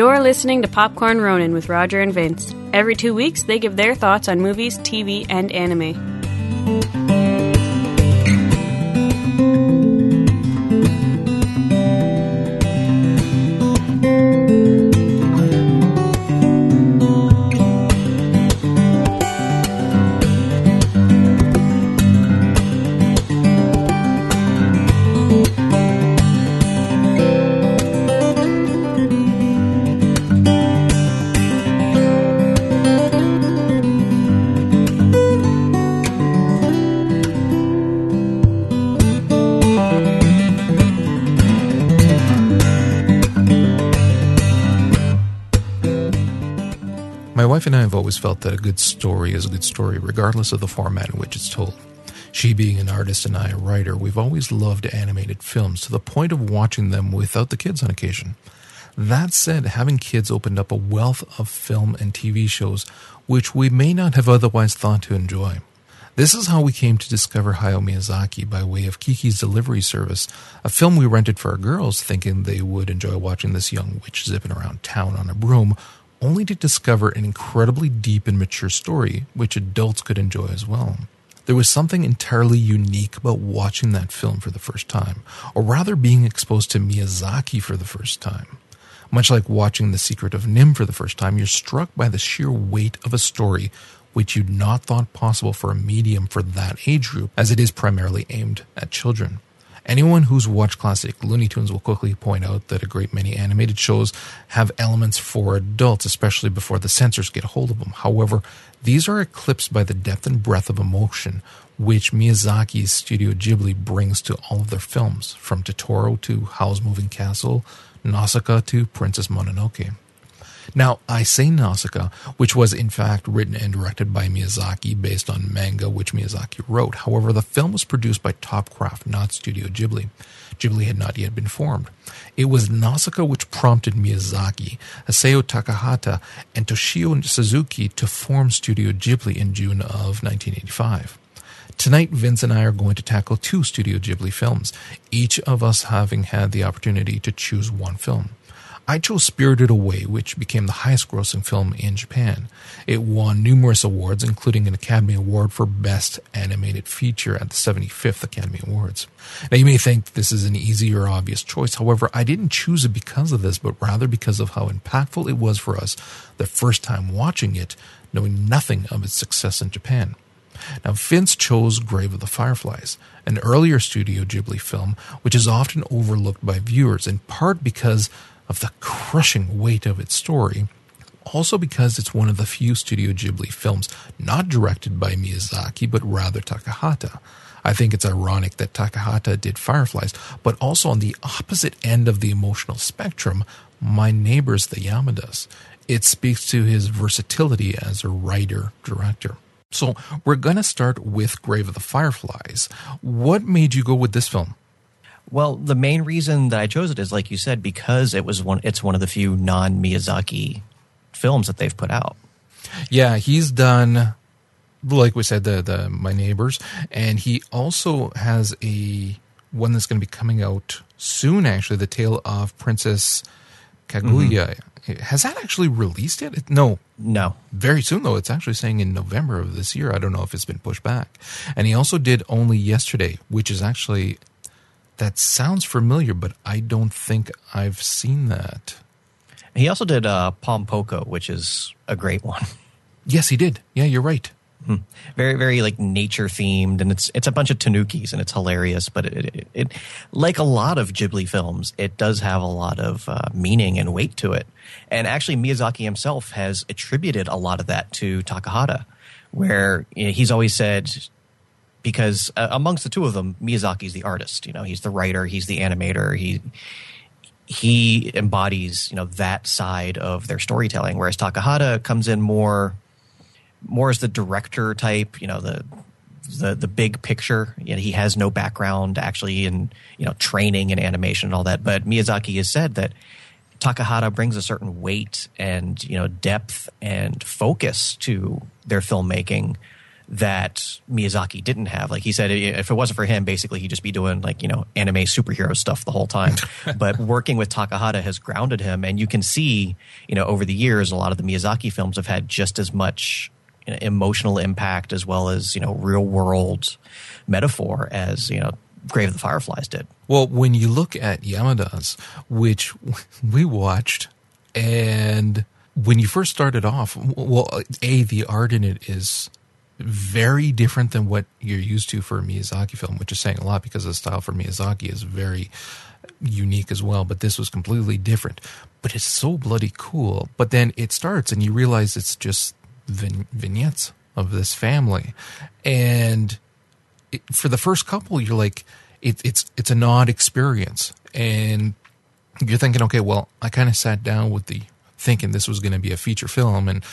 You're listening to Popcorn Ronin with Roger and Vince. Every two weeks, they give their thoughts on movies, TV, and anime. Always felt that a good story is a good story, regardless of the format in which it's told. She being an artist and I a writer, we've always loved animated films to the point of watching them without the kids on occasion. That said, having kids opened up a wealth of film and TV shows which we may not have otherwise thought to enjoy. This is how we came to discover Hayao Miyazaki by way of Kiki's Delivery Service, a film we rented for our girls thinking they would enjoy watching this young witch zipping around town on a broom only to discover an incredibly deep and mature story, which adults could enjoy as well. There was something entirely unique about watching that film for the first time, or rather being exposed to Miyazaki for the first time. Much like watching The Secret of NIMH for the first time, you're struck by the sheer weight of a story which you'd not thought possible for a medium for that age group, as it is primarily aimed at children. Anyone who's watched classic Looney Tunes will quickly point out that a great many animated shows have elements for adults, especially before the censors get a hold of them. However, these are eclipsed by the depth and breadth of emotion which Miyazaki's Studio Ghibli brings to all of their films, from Totoro to Howl's Moving Castle, Nausicaa to Princess Mononoke. Now, I say Nausicaa, which was in fact written and directed by Miyazaki based on manga which Miyazaki wrote. However, the film was produced by Topcraft, not Studio Ghibli. Ghibli had not yet been formed. It was Nausicaa which prompted Miyazaki, Isao Takahata, and Toshio Suzuki to form Studio Ghibli in June of 1985. Tonight, Vince and I are going to tackle two Studio Ghibli films, each of us having had the opportunity to choose one film. I chose Spirited Away, which became the highest grossing film in Japan. It won numerous awards, including an Academy Award for Best Animated Feature at the 75th Academy Awards. Now, you may think this is an easy or obvious choice. However, I didn't choose it because of this, but rather because of how impactful it was for us the first time watching it, knowing nothing of its success in Japan. Now, Vince chose Grave of the Fireflies, an earlier Studio Ghibli film, which is often overlooked by viewers, in part because of the crushing weight of its story, also because it's one of the few Studio Ghibli films not directed by Miyazaki but rather Takahata. I think it's ironic that Takahata did Fireflies, but also on the opposite end of the emotional spectrum, My Neighbors the Yamadas. It speaks to his versatility as a writer director. So we're going to start with Grave of the Fireflies. What made you go with this film? Well, the main reason that I chose it is, like you said, because it was one. It's one of the few non Miyazaki films that they've put out. Yeah, he's done, like we said, the the My Neighbors, and he also has a one that's going to be coming out soon. Actually, the Tale of Princess Kaguya. Mm-hmm. Has that actually released yet? No, no. Very soon though. It's actually saying in November of this year. I don't know if it's been pushed back. And he also did Only Yesterday, which is actually that sounds familiar, but I don't think I've seen that. He also did uh, Pom Poko, which is a great one. Yes, he did. Yeah, you're right. Hmm. Very, very like nature themed, and it's it's a bunch of tanukis, and it's hilarious. But it, it, it like a lot of Ghibli films, it does have a lot of uh, meaning and weight to it. And actually, Miyazaki himself has attributed a lot of that to Takahata, where you know, he's always said because uh, amongst the two of them, Miyazaki's the artist. You know, he's the writer, he's the animator. He he embodies you know that side of their storytelling, whereas Takahata comes in more more as the director type. You know, the the the big picture. You know, he has no background actually in you know training and animation and all that. But Miyazaki has said that Takahata brings a certain weight and you know depth and focus to their filmmaking that Miyazaki didn't have. Like he said, if it wasn't for him, basically he'd just be doing like, you know, anime superhero stuff the whole time. but working with Takahata has grounded him. And you can see, you know, over the years, a lot of the Miyazaki films have had just as much you know, emotional impact as well as, you know, real world metaphor as, you know, Grave of the Fireflies did. Well, when you look at Yamada's, which we watched, and when you first started off, well, A, the art in it is very different than what you're used to for a Miyazaki film, which is saying a lot because the style for Miyazaki is very unique as well. But this was completely different. But it's so bloody cool. But then it starts and you realize it's just vin- vignettes of this family. And it, for the first couple, you're like, it, it's it's an odd experience, and you're thinking, okay, well, I kind of sat down with the thinking this was going to be a feature film, and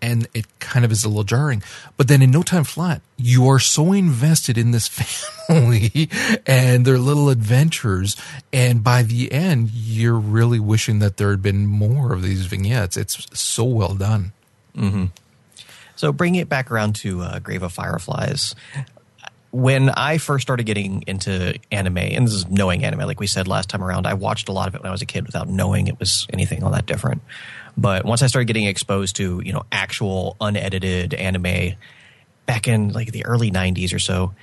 and it kind of is a little jarring. But then in No Time Flat, you are so invested in this family and their little adventures. And by the end, you're really wishing that there had been more of these vignettes. It's so well done. Mm-hmm. So bringing it back around to uh, Grave of Fireflies, when I first started getting into anime, and this is knowing anime, like we said last time around, I watched a lot of it when I was a kid without knowing it was anything all that different. But once I started getting exposed to, you know, actual unedited anime back in like the early 90s or so,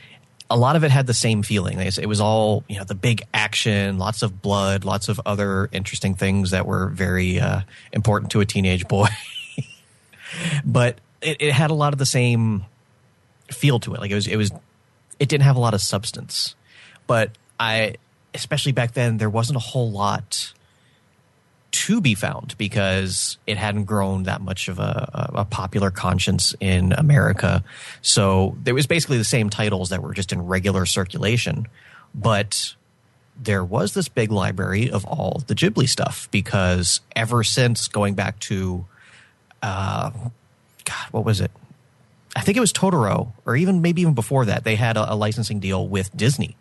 a lot of it had the same feeling. It was all, you know, the big action, lots of blood, lots of other interesting things that were very uh, important to a teenage boy. but it, it had a lot of the same feel to it. Like it was, it was, it didn't have a lot of substance. But I, especially back then, there wasn't a whole lot to be found because it hadn't grown that much of a, a, popular conscience in America. So there was basically the same titles that were just in regular circulation, but there was this big library of all the Ghibli stuff because ever since going back to, uh, God, what was it? I think it was Totoro, or even maybe even before that, they had a, a licensing deal with Disney,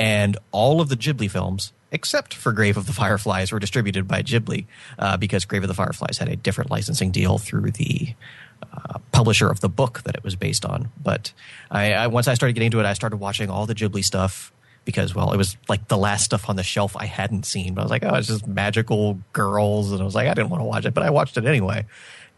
and all of the Ghibli films except for Grave of the Fireflies, were distributed by Ghibli uh, because Grave of the Fireflies had a different licensing deal through the uh, publisher of the book that it was based on. But I, I, once I started getting into it, I started watching all the Ghibli stuff because, well, it was like the last stuff on the shelf I hadn't seen. But I was like, oh, it's just magical girls, and I was like, I didn't want to watch it, but I watched it anyway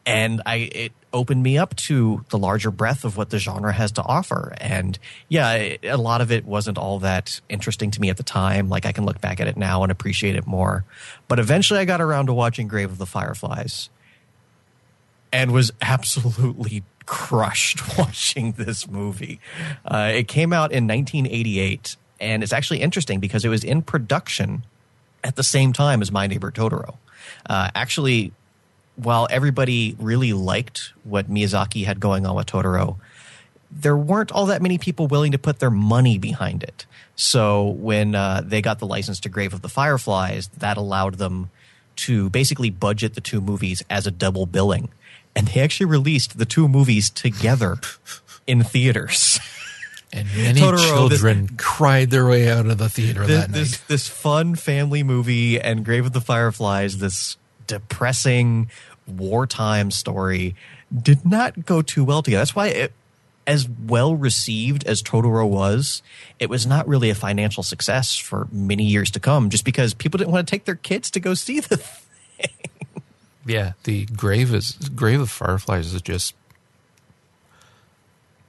and I it opened me up to the larger breadth of what the genre has to offer. And yeah, it, a lot of it wasn't all that interesting to me at the time. Like I can look back at it now and appreciate it more. But eventually, I got around to watching Grave of the Fireflies, and was absolutely crushed watching this movie. Uh, it came out in 1988, and it's actually interesting because it was in production at the same time as My Neighbor Totoro. Uh, actually, while everybody really liked what Miyazaki had going on with Totoro, there weren't all that many people willing to put their money behind it. So when uh, they got the license to Grave of the Fireflies, that allowed them to basically budget the two movies as a double billing. And they actually released the two movies together in theaters. And many Totoro, children this, cried their way out of the theater this, that night. This, this fun family movie and Grave of the Fireflies, this depressing wartime story did not go too well together. That's why it, as well received as Totoro was, it was not really a financial success for many years to come just because people didn't want to take their kids to go see the thing. Yeah, the grave is grave of fireflies is just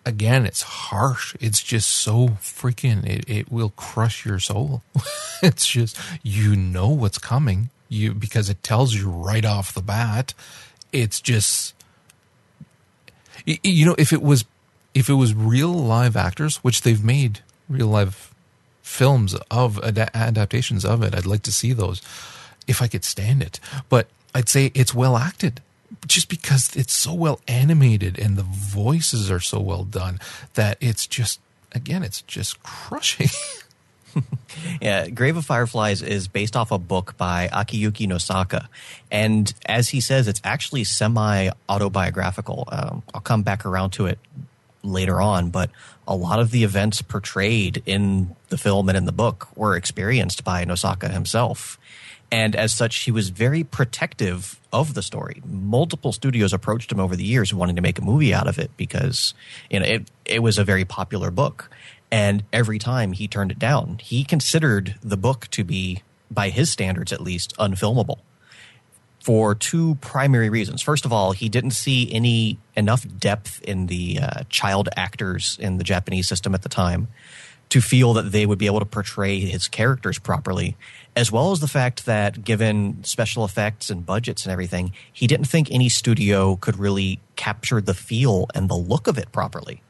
again, it's harsh. It's just so freaking it, it will crush your soul. it's just you know what's coming you because it tells you right off the bat. It's just you know if it was if it was real live actors, which they've made real live films of ad- adaptations of it, I'd like to see those if I could stand it. But I'd say it's well acted just because it's so well animated and the voices are so well done that it's just again it's just crushing yeah, Grave of Fireflies is based off a book by Akiyuki Nosaka. And as he says, it's actually semi autobiographical. Um, I'll come back around to it later on, but a lot of the events portrayed in the film and in the book were experienced by Nosaka himself. And as such, he was very protective of the story. Multiple studios approached him over the years wanting to make a movie out of it because you know it, it was a very popular book. And every time he turned it down, he considered the book to be, by his standards at least, unfilmable for two primary reasons. First of all, he didn't see any enough depth in the uh, child actors in the Japanese system at the time to feel that they would be able to portray his characters properly, as well as the fact that given special effects and budgets and everything, he didn't think any studio could really capture the feel and the look of it properly.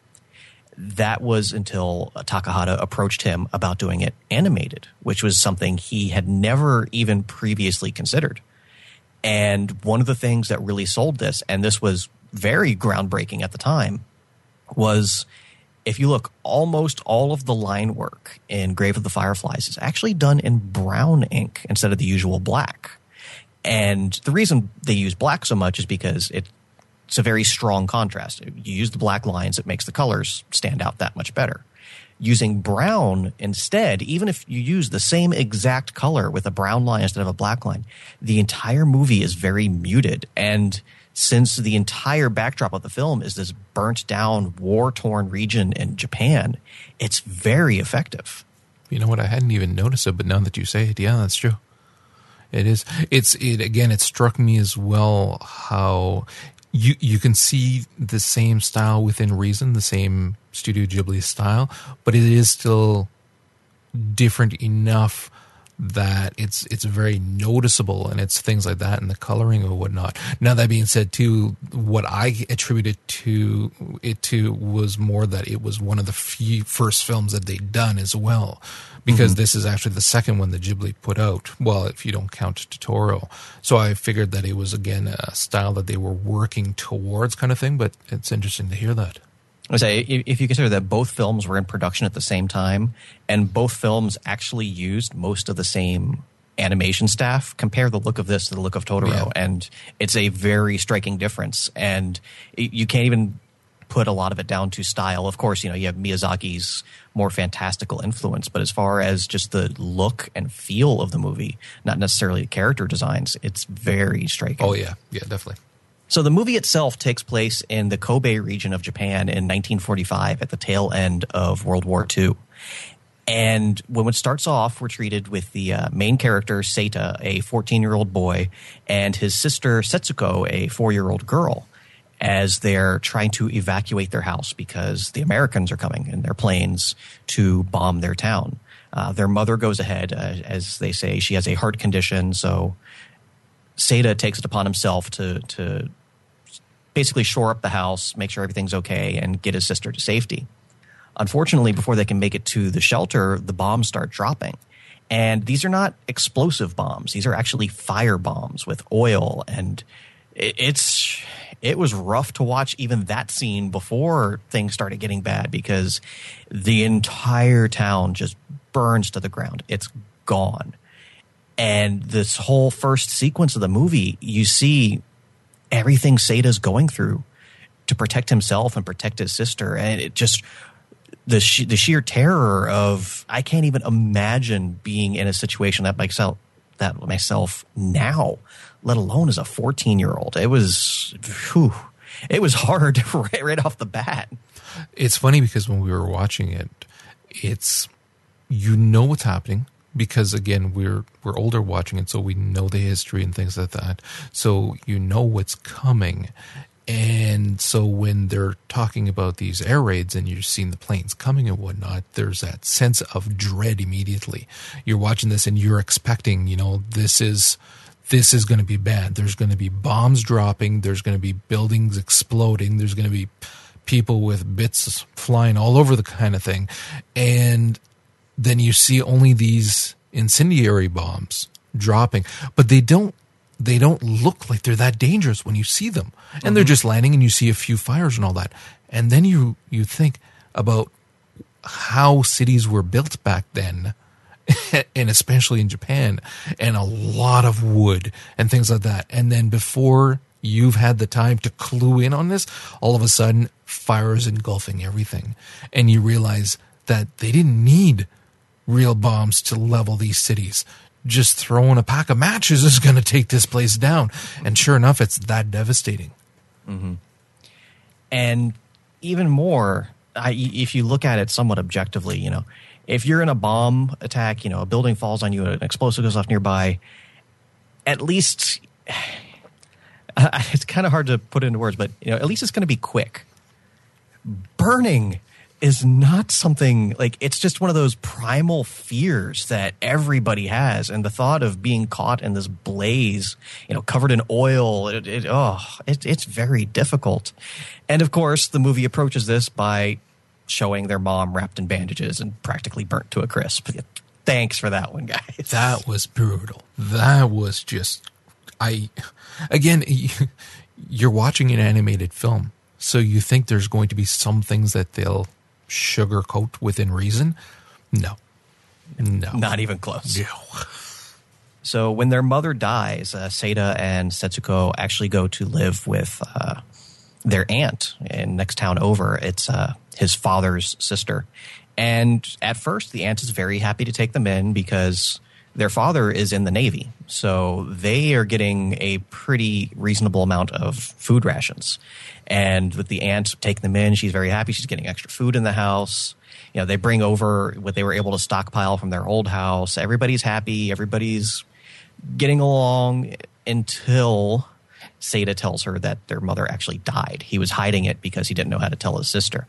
That was until Takahata approached him about doing it animated, which was something he had never even previously considered. And one of the things that really sold this, and this was very groundbreaking at the time, was if you look, almost all of the line work in Grave of the Fireflies is actually done in brown ink instead of the usual black. And the reason they use black so much is because it, it's a very strong contrast. You use the black lines, it makes the colors stand out that much better using brown instead, even if you use the same exact color with a brown line instead of a black line, the entire movie is very muted. And since the entire backdrop of the film is this burnt down, war torn region in Japan, it's very effective. You know what? I hadn't even noticed it, but now that you say it, yeah, that's true. It is. It's it again. It struck me as well how you you can see the same style within reason, the same Studio Ghibli style, but it is still different enough that it's it's very noticeable and it's things like that and the coloring or whatnot. Now that being said, too, what I attributed to it to was more that it was one of the few first films that they'd done as well, because mm-hmm. this is actually the second one that Ghibli put out. Well, if you don't count Totoro, so I figured that it was again a style that they were working towards, kind of thing. But it's interesting to hear that. I say if you consider that both films were in production at the same time, and both films actually used most of the same animation staff, compare the look of this to the look of Totoro, yeah. and it's a very striking difference. And you can't even put a lot of it down to style. Of course, you know you have Miyazaki's more fantastical influence, but as far as just the look and feel of the movie, not necessarily the character designs, it's very striking. Oh yeah, yeah, definitely. So the movie itself takes place in the Kobe region of Japan in 1945 at the tail end of World War II. And when it starts off, we're treated with the uh, main character, Seita, a 14 year old boy, and his sister, Setsuko, a four year old girl, as they're trying to evacuate their house because the Americans are coming in their planes to bomb their town. Uh, their mother goes ahead, uh, as they say, she has a heart condition, so Seita takes it upon himself to, to basically shore up the house, make sure everything's okay, and get his sister to safety. Unfortunately, before they can make it to the shelter, the bombs start dropping. And these are not explosive bombs. These are actually fire bombs with oil. And it's, it was rough to watch even that scene before things started getting bad because the entire town just burns to the ground. It's gone. And this whole first sequence of the movie, you see everything Seita's going through to protect himself and protect his sister, and it just the the sheer terror of I can't even imagine being in a situation that myself that myself now, let alone as a fourteen year old. It was, whew, it was hard right, right off the bat. It's funny because when we were watching it, it's you know what's happening because again we're we're older watching it so we know the history and things like that. So you know what's coming. And so when they're talking about these air raids and you're seeing the planes coming and whatnot there's that sense of dread immediately. You're watching this and you're expecting you know this is this is going to be bad. There's going to be bombs dropping. There's going to be buildings exploding. There's going to be people with bits flying all over the kind of thing. And then you see only these incendiary bombs dropping, but they don't they don't look like they're that dangerous when you see them. And mm-hmm. they're just landing and you see a few fires and all that. And then you you think about how cities were built back then and especially in Japan and a lot of wood and things like that. And then before you've had the time to clue in on this. All of a sudden, fire is engulfing everything. And you realize that they didn't need real bombs to level these cities. Just throwing a pack of matches is going to take this place down. And sure enough, it's that devastating. Mm-hmm. And even more, I, if you look at it somewhat objectively, you know, if you're in a bomb attack, you know, a building falls on you, an explosive goes off nearby, at least it's kind of hard to put into words, but you know, at least it's going to be quick. Burning is not something like it's just one of those primal fears that everybody has. And the thought of being caught in this blaze you know covered in oil it, it, oh it, it's very difficult. And of course the movie approaches this by showing their mom wrapped in bandages and practically burnt to a crisp. Thanks for that one guys. That was brutal. That was just i again you're watching an animated film so you think there's going to be some things that they'll sugarcoat within reason. No. No. Not even close. No. So when their mother dies, uh, Seita and Setsuko actually go to live with uh, their aunt in next town over. It's uh, his father's sister. And at first, the aunt is very happy to take them in because their father is in the Navy. So they are getting a pretty reasonable amount of food rations. And with the aunt taking them in, she's very happy. She's getting extra food in the house. You know, they bring over what they were able to stockpile from their old house. Everybody's happy. Everybody's getting along until Seita tells her that their mother actually died. He was hiding it because he didn't know how to tell his sister.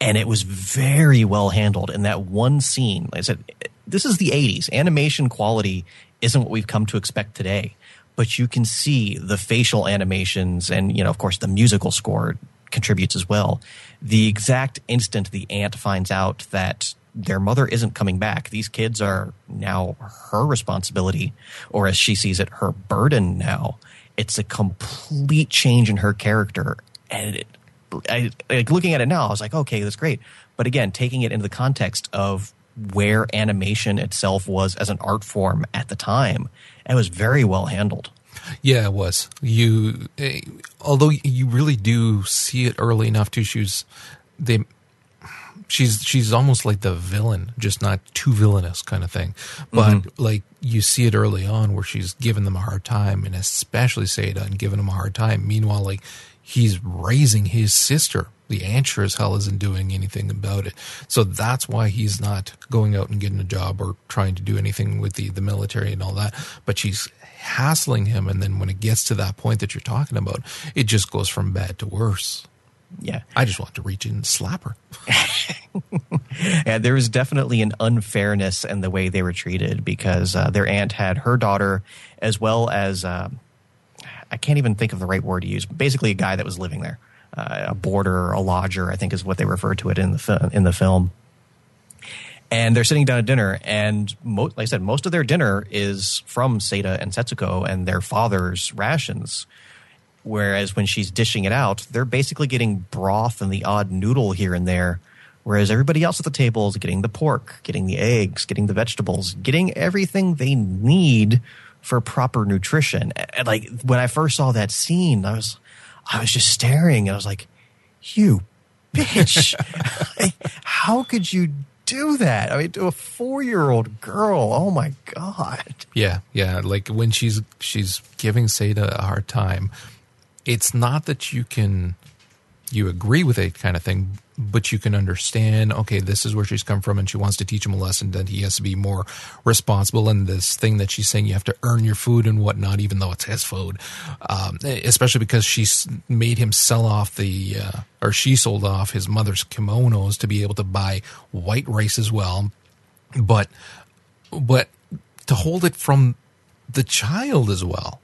And it was very well handled in that one scene. I said, this is the 80s. Animation quality isn't what we've come to expect today, but you can see the facial animations and, you know, of course, the musical score contributes as well. The exact instant the aunt finds out that their mother isn't coming back, these kids are now her responsibility, or as she sees it, her burden now. It's a complete change in her character. And it, I, like looking at it now, I was like, okay, that's great. But again, taking it into the context of where animation itself was as an art form at the time. It was very well handled. Yeah, it was. You, eh, although you really do see it early enough too. She's they, she's she's almost like the villain, just not too villainous kind of thing. But mm-hmm. like you see it early on where she's giving them a hard time, and especially Seita and giving them a hard time. Meanwhile, like he's raising his sister the answer as hell isn't doing anything about it. So that's why he's not going out and getting a job or trying to do anything with the, the military and all that. But she's hassling him. And then when it gets to that point that you're talking about, it just goes from bad to worse. Yeah. I just want to reach in and slap her. yeah, there was definitely an unfairness in the way they were treated because uh, their aunt had her daughter as well as, uh, I can't even think of the right word to use, basically a guy that was living there Uh, a boarder, a lodger, I think is what they refer to it in the fi- in the film. And they're sitting down at dinner, and mo- like I said, most of their dinner is from Seita and Setsuko and their father's rations. Whereas when she's dishing it out, they're basically getting broth and the odd noodle here and there. Whereas everybody else at the table is getting the pork, getting the eggs, getting the vegetables, getting everything they need for proper nutrition. And like when I first saw that scene, I was I was just staring and I was like, you bitch. like, how could you do that? I mean, to a four year old girl. Oh my God. Yeah. Yeah. Like when she's, she's giving Seita a hard time, it's not that you can, you agree with it kind of thing, but you can understand, okay, this is where she's come from and she wants to teach him a lesson that he has to be more responsible. And this thing that she's saying, you have to earn your food and whatnot, even though it's his food. Um, especially because she's made him sell off the, uh, or she sold off his mother's kimonos to be able to buy white rice as well. But, but to hold it from the child as well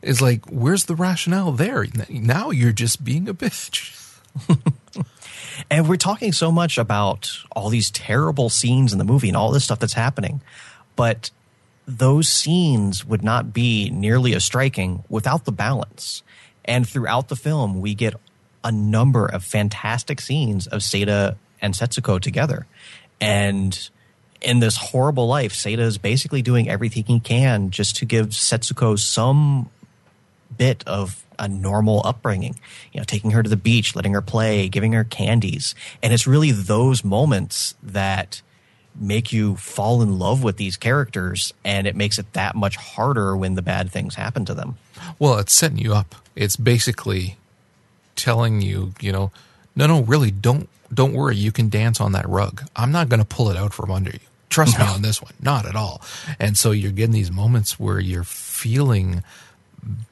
is like, where's the rationale there? Now you're just being a bitch. And we're talking so much about all these terrible scenes in the movie and all this stuff that's happening. But those scenes would not be nearly as striking without the balance. And throughout the film, we get a number of fantastic scenes of Seita and Setsuko together. And in this horrible life, Seita is basically doing everything he can just to give Setsuko some bit of a normal upbringing. You know, taking her to the beach, letting her play, giving her candies. And it's really those moments that make you fall in love with these characters and it makes it that much harder when the bad things happen to them. Well, it's setting you up. It's basically telling you, you know, no, no, really, don't don't worry. You can dance on that rug. I'm not going to pull it out from under you. Trust no. me on this one, not at all. And so you're getting these moments where you're feeling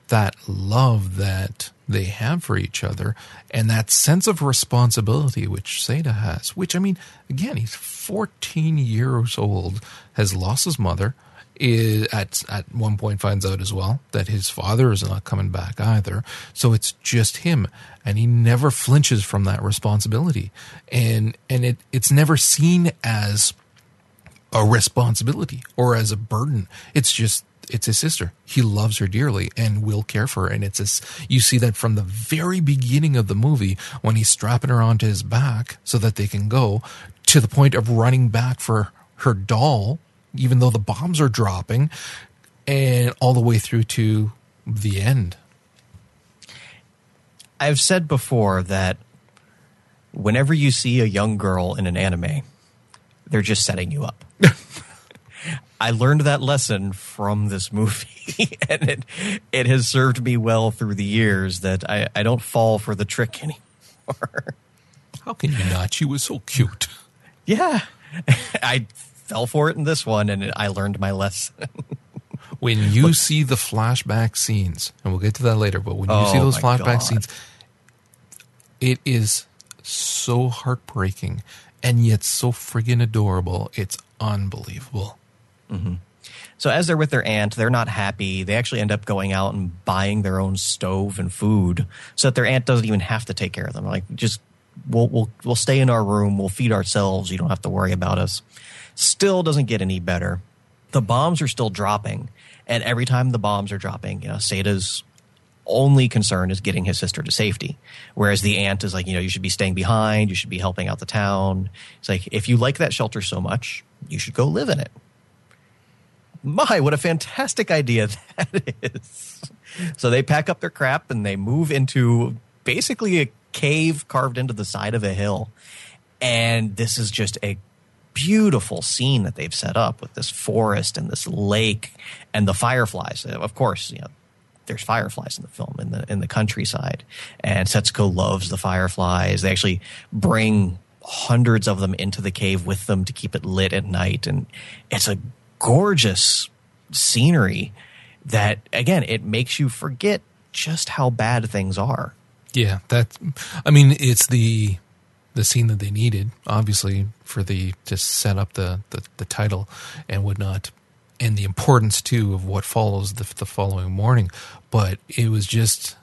that love that they have for each other and that sense of responsibility which Seita has, which I mean, again, he's 14 years old, has lost his mother, is at at one point finds out as well that his father is not coming back either. So it's just him, and he never flinches from that responsibility, and and it it's never seen as a responsibility or as a burden. It's just it's his sister. He loves her dearly and will care for her. And it's a, you see that from the very beginning of the movie when he's strapping her onto his back so that they can go to the point of running back for her doll even though the bombs are dropping, and all the way through to the end. I've said before that whenever you see a young girl in an anime, they're just setting you up. I learned that lesson from this movie, and it it has served me well through the years that I, I don't fall for the trick anymore. How can you not? She was so cute. Yeah. I fell for it in this one, and I learned my lesson. when you see the flashback scenes, and we'll get to that later, but when you oh see those flashback God. scenes, it is so heartbreaking and yet so friggin' adorable. It's unbelievable. Mm-hmm. So as they're with their aunt, they're not happy. They actually end up going out and buying their own stove and food, so that their aunt doesn't even have to take care of them. Like just we'll we'll we'll stay in our room. We'll feed ourselves. You don't have to worry about us. Still doesn't get any better. The bombs are still dropping, and every time the bombs are dropping, you know, Seita's only concern is getting his sister to safety. Whereas the aunt is like, you know, you should be staying behind, you should be helping out the town. It's like, if you like that shelter so much, you should go live in it. My, what a fantastic idea that is. So they pack up their crap and they move into basically a cave carved into the side of a hill. And this is just a beautiful scene that they've set up with this forest and this lake and the fireflies. Uh, of course, you know, there's fireflies in the film in the in the countryside, and Setsuko loves the fireflies. They actually bring hundreds of them into the cave with them to keep it lit at night, and it's a gorgeous scenery that again it makes you forget just how bad things are. Yeah, that I mean it's the the scene that they needed, obviously, for the to set up the, the, the title and whatnot, and the importance too of what follows the, the following morning. But it was just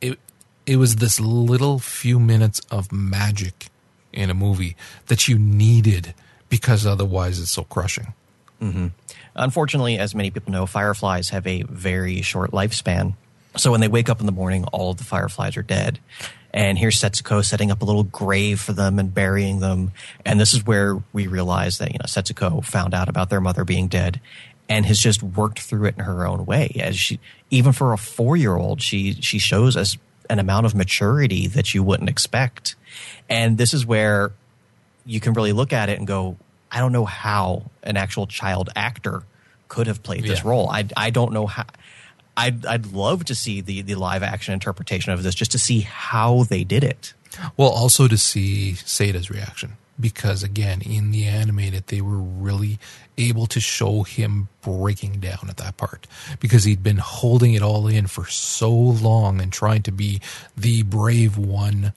it it was this little few minutes of magic in a movie that you needed because otherwise it's so crushing. Mm-hmm. Unfortunately, as many people know, fireflies have a very short lifespan. So when they wake up in the morning, all of the fireflies are dead. And here's Setsuko setting up a little grave for them and burying them. And this is where we realize that, you know, Setsuko found out about their mother being dead and has just worked through it in her own way. As she, even for a four year old, she, she shows us an amount of maturity that you wouldn't expect. And this is where you can really look at it and go, I don't know how an actual child actor could have played this yeah. role. I, I don't know how. I'd I'd love to see the the live action interpretation of this just to see how they did it. Well, also to see Seita's reaction because again, in the animated, they were really able to show him breaking down at that part because he'd been holding it all in for so long and trying to be the brave one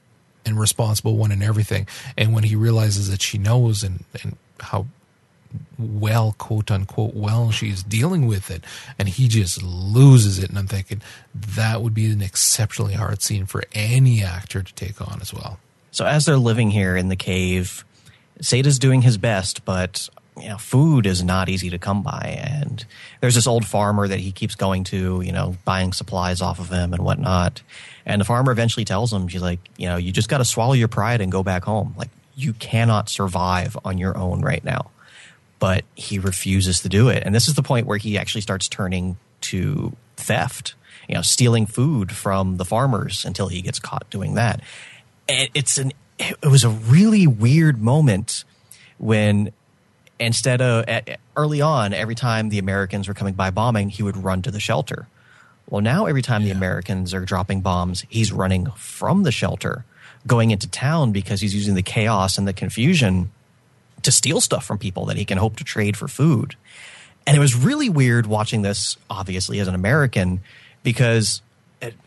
and responsible one and everything. And when he realizes that she knows and, and how well, quote unquote, well she's dealing with it, and he just loses it. And I'm thinking that would be an exceptionally hard scene for any actor to take on as well. So as they're living here in the cave, Seita's doing his best, but you know, food is not easy to come by. And there's this old farmer that he keeps going to, you know, buying supplies off of him and whatnot. And the farmer eventually tells him, she's like, you know, you just got to swallow your pride and go back home. Like, you cannot survive on your own right now but he refuses to do it. And this is the point where he actually starts turning to theft you know, stealing food from the farmers until he gets caught doing that. And it's an it was a really weird moment when instead of early on, every time the Americans were coming by bombing, he would run to the shelter. Well, now every time yeah. the Americans are dropping bombs, he's running from the shelter, going into town because he's using the chaos and the confusion to steal stuff from people that he can hope to trade for food. And it was really weird watching this, obviously, as an American, because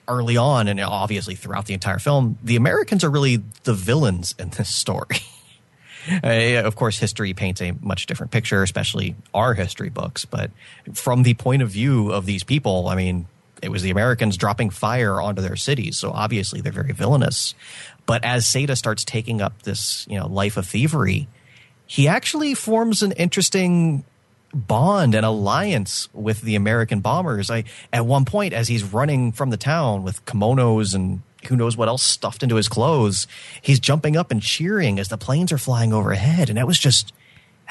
early on and obviously throughout the entire film, the Americans are really the villains in this story. Uh, of course, history paints a much different picture, especially our history books. But from the point of view of these people, I mean, it was the Americans dropping fire onto their cities, so obviously they're very villainous. But as Seita starts taking up this, you know, life of thievery, he actually forms an interesting bond and alliance with the American bombers. I at one point as he's running from the town with kimonos and who knows what else stuffed into his clothes, he's jumping up and cheering as the planes are flying overhead and that was just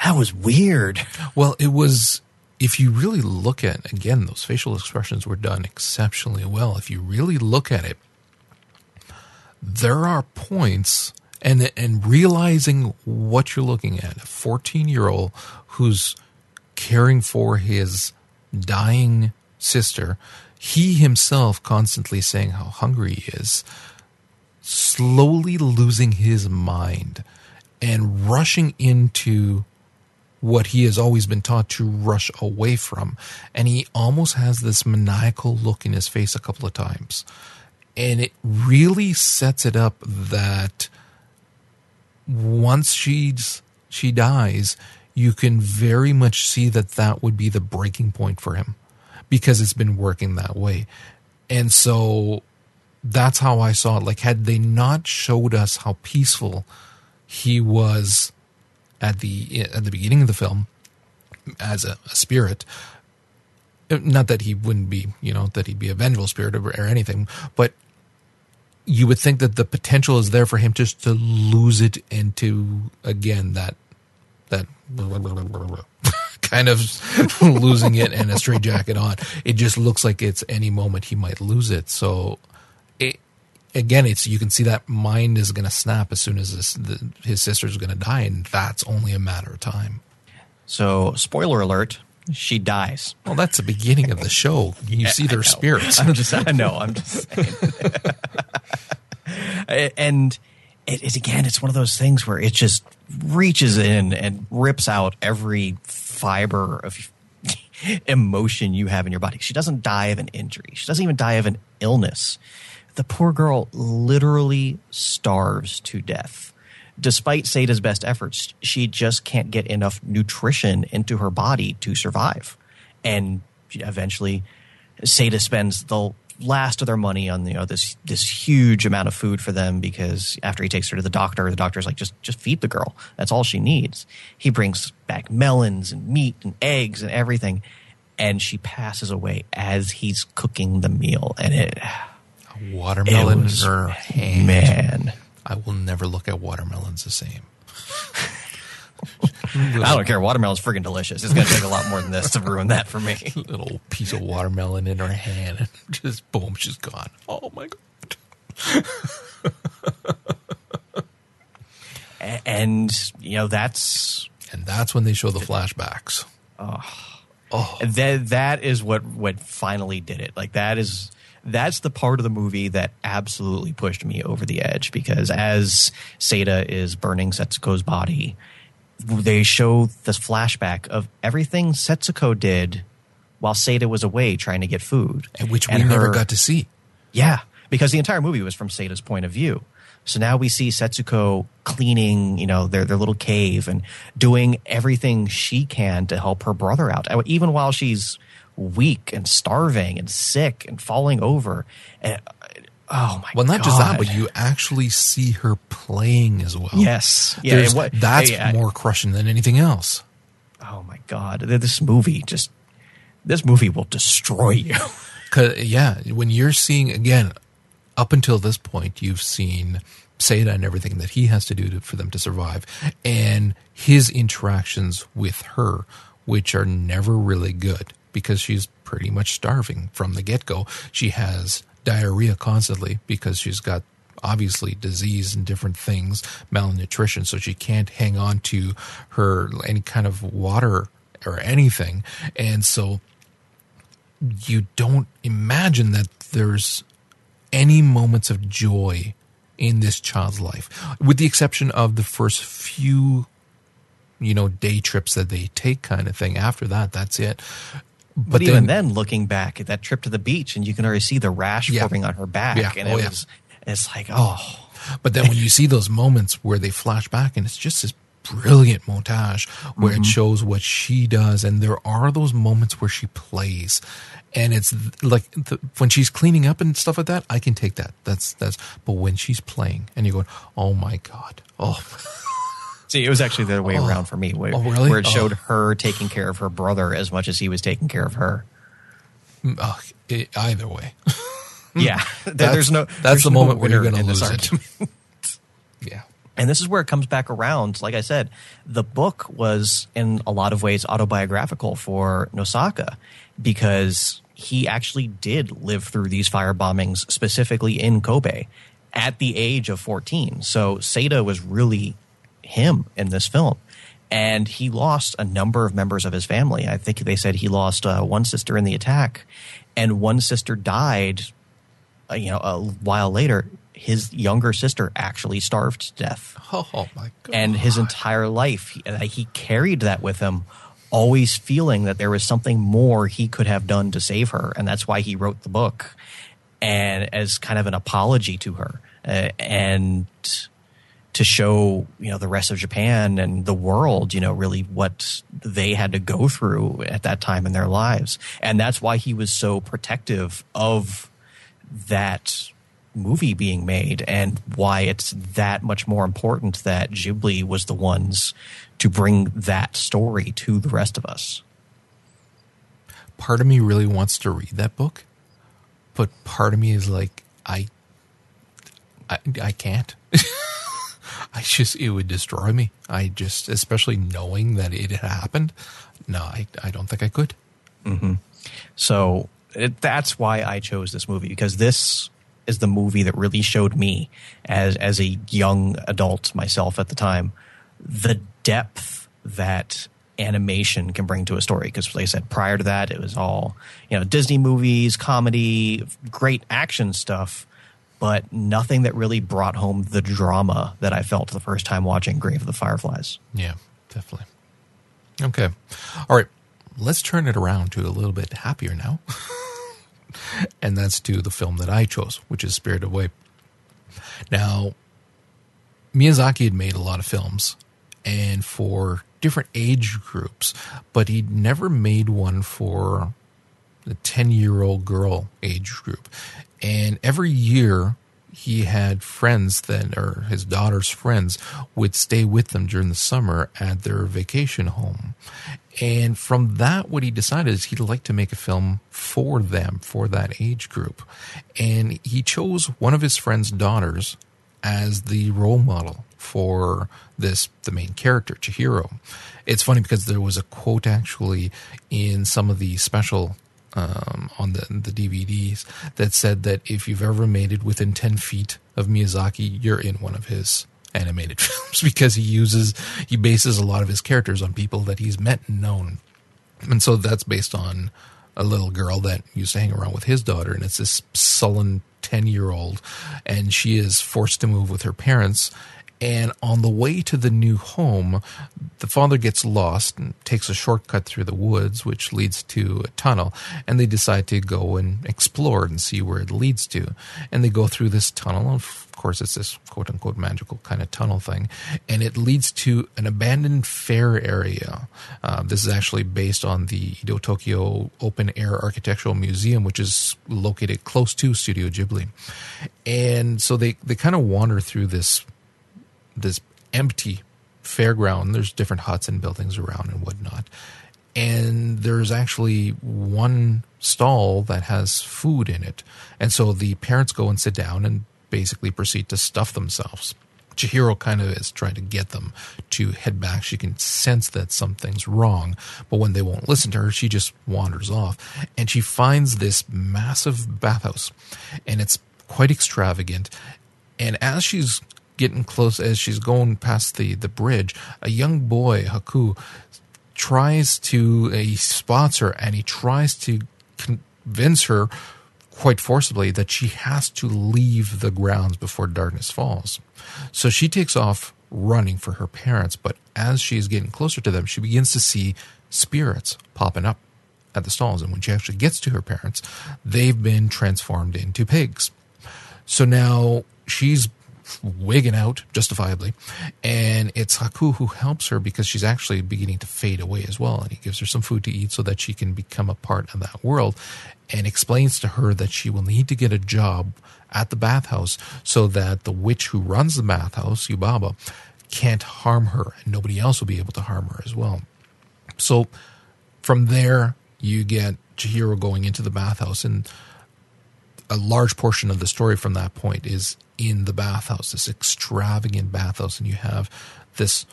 that was weird. Well, it was if you really look at again those facial expressions were done exceptionally well if you really look at it there are points and and realizing what you're looking at a 14 year old who's caring for his dying sister he himself constantly saying how hungry he is slowly losing his mind and rushing into what he has always been taught to rush away from. And he almost has this maniacal look in his face a couple of times. And it really sets it up that once she's, she dies, you can very much see that that would be the breaking point for him because it's been working that way. And so that's how I saw it. Like, had they not showed us how peaceful he was at the at the beginning of the film as a, a spirit. Not that he wouldn't be, you know, that he'd be a vengeful spirit or, or anything, but you would think that the potential is there for him just to lose it into again that that kind of losing it and a straight jacket on. It just looks like it's any moment he might lose it. So it, again, it's you can see that mind is going to snap as soon as this, the, his sister's going to die, and that's only a matter of time. So, spoiler alert: she dies. Well, that's the beginning of the show. You see their spirits. I'm just, I know. I'm just saying. and it is again, it's one of those things where it just reaches in and rips out every fiber of emotion you have in your body. She doesn't die of an injury. She doesn't even die of an illness the poor girl literally starves to death. Despite Seita's best efforts, she just can't get enough nutrition into her body to survive. And eventually, Seita spends the last of their money on you know this this huge amount of food for them because after he takes her to the doctor, the doctor's like just just feed the girl. That's all she needs. He brings back melons and meat and eggs and everything, and she passes away as he's cooking the meal. And it watermelon was, in her hand. Man, I will never look at watermelons the same. I don't care. Watermelon's freaking delicious. It's going to take a lot more than this to ruin that for me. Little piece of watermelon in her hand, and just boom, she's gone. Oh my god! and you know that's and that's when they show the flashbacks. Oh, oh. that that is what what finally did it. Like that is that's the part of the movie that absolutely pushed me over the edge because as Seita is burning Setsuko's body, they show this flashback of everything Setsuko did while Seita was away trying to get food. Which we and never her, got to see. Yeah, because the entire movie was from Seita's point of view. So now we see Setsuko cleaning, you know, their, their little cave and doing everything she can to help her brother out. Uh, even while she's weak and starving and sick and falling over. And oh my! Well, not God. just that, but you actually see her playing as well. Yes, yeah. What, that's yeah, more crushing than anything else. Oh my God! This movie just this movie will destroy you. Cause yeah, when you're seeing again, up until this point, you've seen Seita and everything that he has to do to, for them to survive, and his interactions with her, which are never really good because she's pretty much starving from the get go. She has diarrhea constantly because she's got obviously disease and different things, malnutrition, so she can't hang on to her any kind of water or anything. And so you don't imagine that there's any moments of joy in this child's life, with the exception of the first few, you know, day trips that they take, kind of thing. After that, that's it. But, but even then, looking back at that trip to the beach, and you can already see the rash Yeah. forming on her back, Yeah. and Oh, it yeah. was, it's like, oh, But then when you see those moments where they flash back and it's just this brilliant montage where it mm-hmm. shows what she does and there are those moments where she plays and it's like the, when she's cleaning up and stuff like that I can take that that's that's but when she's playing and you're going oh my god oh See, it was actually the other way Oh. around for me, where, Oh, really? where it Oh. showed her taking care of her brother as much as he was taking care of her. oh, it, either way Yeah, There- there's no. that's there's the no moment where you're going to lose it yeah And this is where it comes back around. Like I said, the book was in a lot of ways autobiographical for Nosaka because he actually did live through these fire bombings, specifically in Kobe, at the age of 14. So Seita was really him in this film. And he lost a number of members of his family. I think they said he lost uh, one sister in the attack, and one sister died uh, you know, a while later, his younger sister actually starved to death. oh my god And his entire life, he, uh, he carried that with him, always feeling that there was something more he could have done to save her. And that's why he wrote the book and as kind of an apology to her uh, and to show, you know, the rest of Japan and the world, you know, really what they had to go through at that time in their lives. And that's why he was so protective of that movie being made and why it's that much more important that Ghibli was the ones to bring that story to the rest of us. part of me really wants to read that book, but part of me is like, I, I, I can't. I just, it would destroy me. I just, especially knowing that it had happened. No, I, I don't think I could. Mm-hmm. So it, that's why I chose this movie because this is the movie that really showed me as as a young adult myself at the time the depth that animation can bring to a story because like I said prior to that it was all you know Disney movies comedy great action stuff but nothing that really brought home the drama that I felt the first time watching Grave of the Fireflies. Yeah, definitely. Okay. All right. Let's turn it around to a little bit happier now. and that's to the film that I chose, which is Spirited Away. Now, Miyazaki had made a lot of films and for different age groups, but he'd never made one for the 10 year old girl age group. And every year he had friends that, or his daughter's friends, would stay with them during the summer at their vacation home. And from that, what he decided is he'd like to make a film for them, for that age group. And he chose one of his friend's daughters as the role model for this the main character Chihiro. It's funny because there was a quote actually in some of the special um, on the the DVDs that said that if you've ever made it within ten feet of Miyazaki, you're in one of his animated films because he uses he bases a lot of his characters on people that he's met and known, and so that's based on a little girl that used to hang around with his daughter, and it's this sullen 10 year old, and she is forced to move with her parents. And on the way to the new home, the father gets lost and takes a shortcut through the woods, which leads to a tunnel. And they decide to go and explore and see where it leads to. And they go through this tunnel. Of course, it's this quote unquote magical kind of tunnel thing. And it leads to an abandoned fair area. Uh, this is actually based on the Edo Tokyo Open Air Architectural Museum, which is located close to Studio Ghibli. And so they, they kind of wander through this this empty fairground. There's different huts and buildings around and whatnot. And there's actually one stall that has food in it. And so the parents go and sit down and basically proceed to stuff themselves. Chihiro kind of is trying to get them to head back. She can sense that something's wrong, but when they won't listen to her, she just wanders off. And she finds this massive bathhouse, and it's quite extravagant. And as she's getting close, as she's going past the, the bridge, a young boy, Haku, tries to, uh, he spots her and he tries to convince her quite forcibly that she has to leave the grounds before darkness falls. So she takes off running for her parents, but as she is getting closer to them, she begins to see spirits popping up at the stalls. And when she actually gets to her parents, they've been transformed into pigs. So now she's wigging out justifiably. And it's haku who helps her because she's actually beginning to fade away as well. And he gives her some food to eat so that she can become a part of that world and explains to her that she will need to get a job at the bathhouse so that the witch who runs the bathhouse, Yubaba, can't harm her. And nobody else will be able to harm her as well. So from there, you get Chihiro going into the bathhouse and a large portion of the story from that point is in the bathhouse, this extravagant bathhouse, and you have this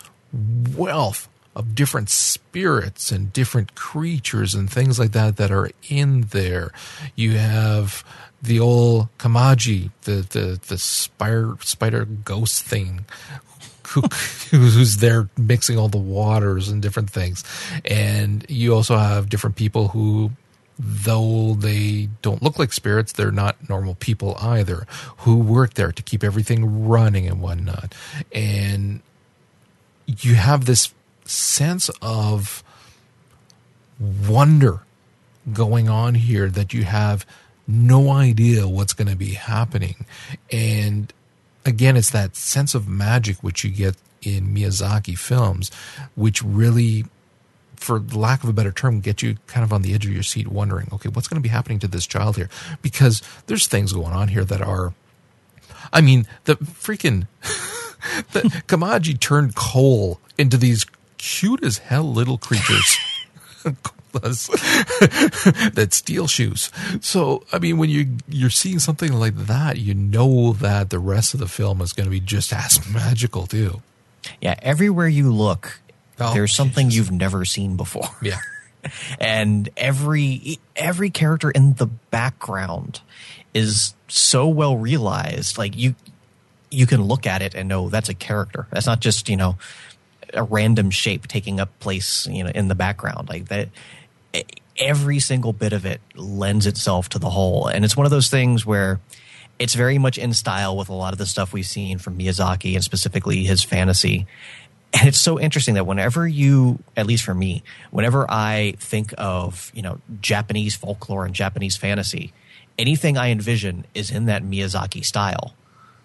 wealth of different spirits and different creatures and things like that that are in there. You have the old Kamaji, the the the spider spider ghost thing. Who, who's there mixing all the waters and different things, and you also have different people who though they don't look like spirits, they're not normal people either, who work there to keep everything running and whatnot. And you have this sense of wonder going on here that you have no idea what's going to be happening. And again, it's that sense of magic which you get in Miyazaki films, which really, for lack of a better term, get you kind of on the edge of your seat wondering, okay, what's going to be happening to this child here? Because there's things going on here that are, I mean, the freaking, the Kamaji turned coal into these cute as hell little creatures. that steal shoes. So, I mean, when you you're seeing something like that, you know that the rest of the film is going to be just as magical too. Yeah, everywhere you look, oh, there's something you've never seen before. Yeah. and every every character in the background is so well realized. Like you you can look at it and know that's a character. That's not just, you know, a random shape taking up place, you know, in the background. Like that, every single bit of it lends itself to the whole. And it's one of those things where it's very much in style with a lot of the stuff we've seen from Miyazaki and specifically his fantasy. And it's so interesting that whenever you, at least for me, whenever I think of, you know, Japanese folklore and Japanese fantasy, anything I envision is in that Miyazaki style,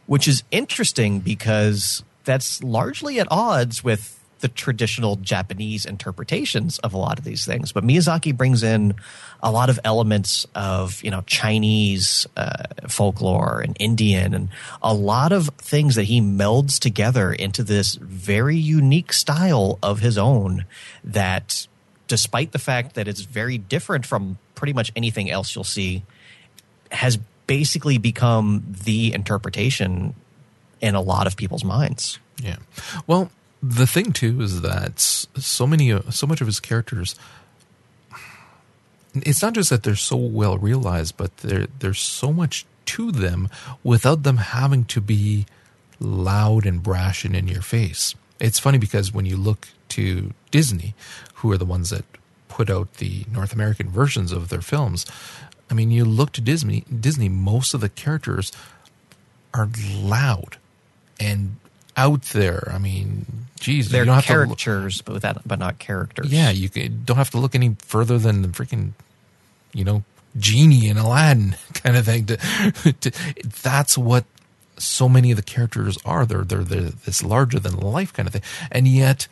which is interesting because that's largely at odds with the traditional Japanese interpretations of a lot of these things. But Miyazaki brings in a lot of elements of you know Chinese uh, folklore and Indian and a lot of things that he melds together into this very unique style of his own. That, despite the fact that it's very different from pretty much anything else you'll see, has basically become the interpretation in a lot of people's minds. Yeah. Well, the thing too is that so many, so much of his characters. It's not just that they're so well realized, but there there's so much to them without them having to be loud and brash and in your face. It's funny because when you look to Disney, who are the ones that put out the North American versions of their films, I mean, you look to Disney. Disney, most of the characters are loud and out there. I mean, geez, they're caricatures, but without, but not characters. Yeah, you don't have to look any further than the freaking, you know, genie in Aladdin kind of thing. To, to, that's what so many of the characters are. They're, they're they're this larger than life kind of thing, and yet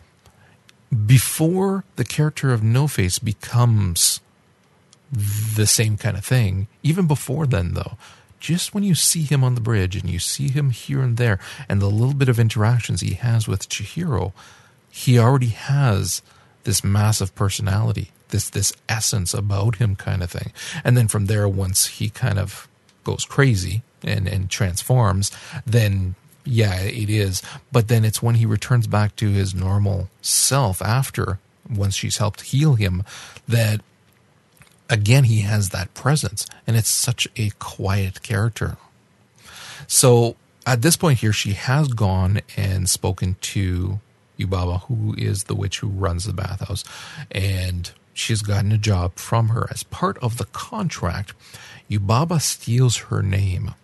before the character of No Face becomes the same kind of thing, even before then, though just when you see him on the bridge and you see him here and there and the little bit of interactions he has with Chihiro, he already has this massive personality, this this essence about him kind of thing. And then from there, once he kind of goes crazy and, and transforms, then Yeah, it is. But then it's when he returns back to his normal self after, once she's helped heal him, that again he has that presence. And it's such a quiet character. So at this point here, she has gone and spoken to Yubaba, who is the witch who runs the bathhouse. And she's gotten a job from her. As part of the contract, Yubaba steals her name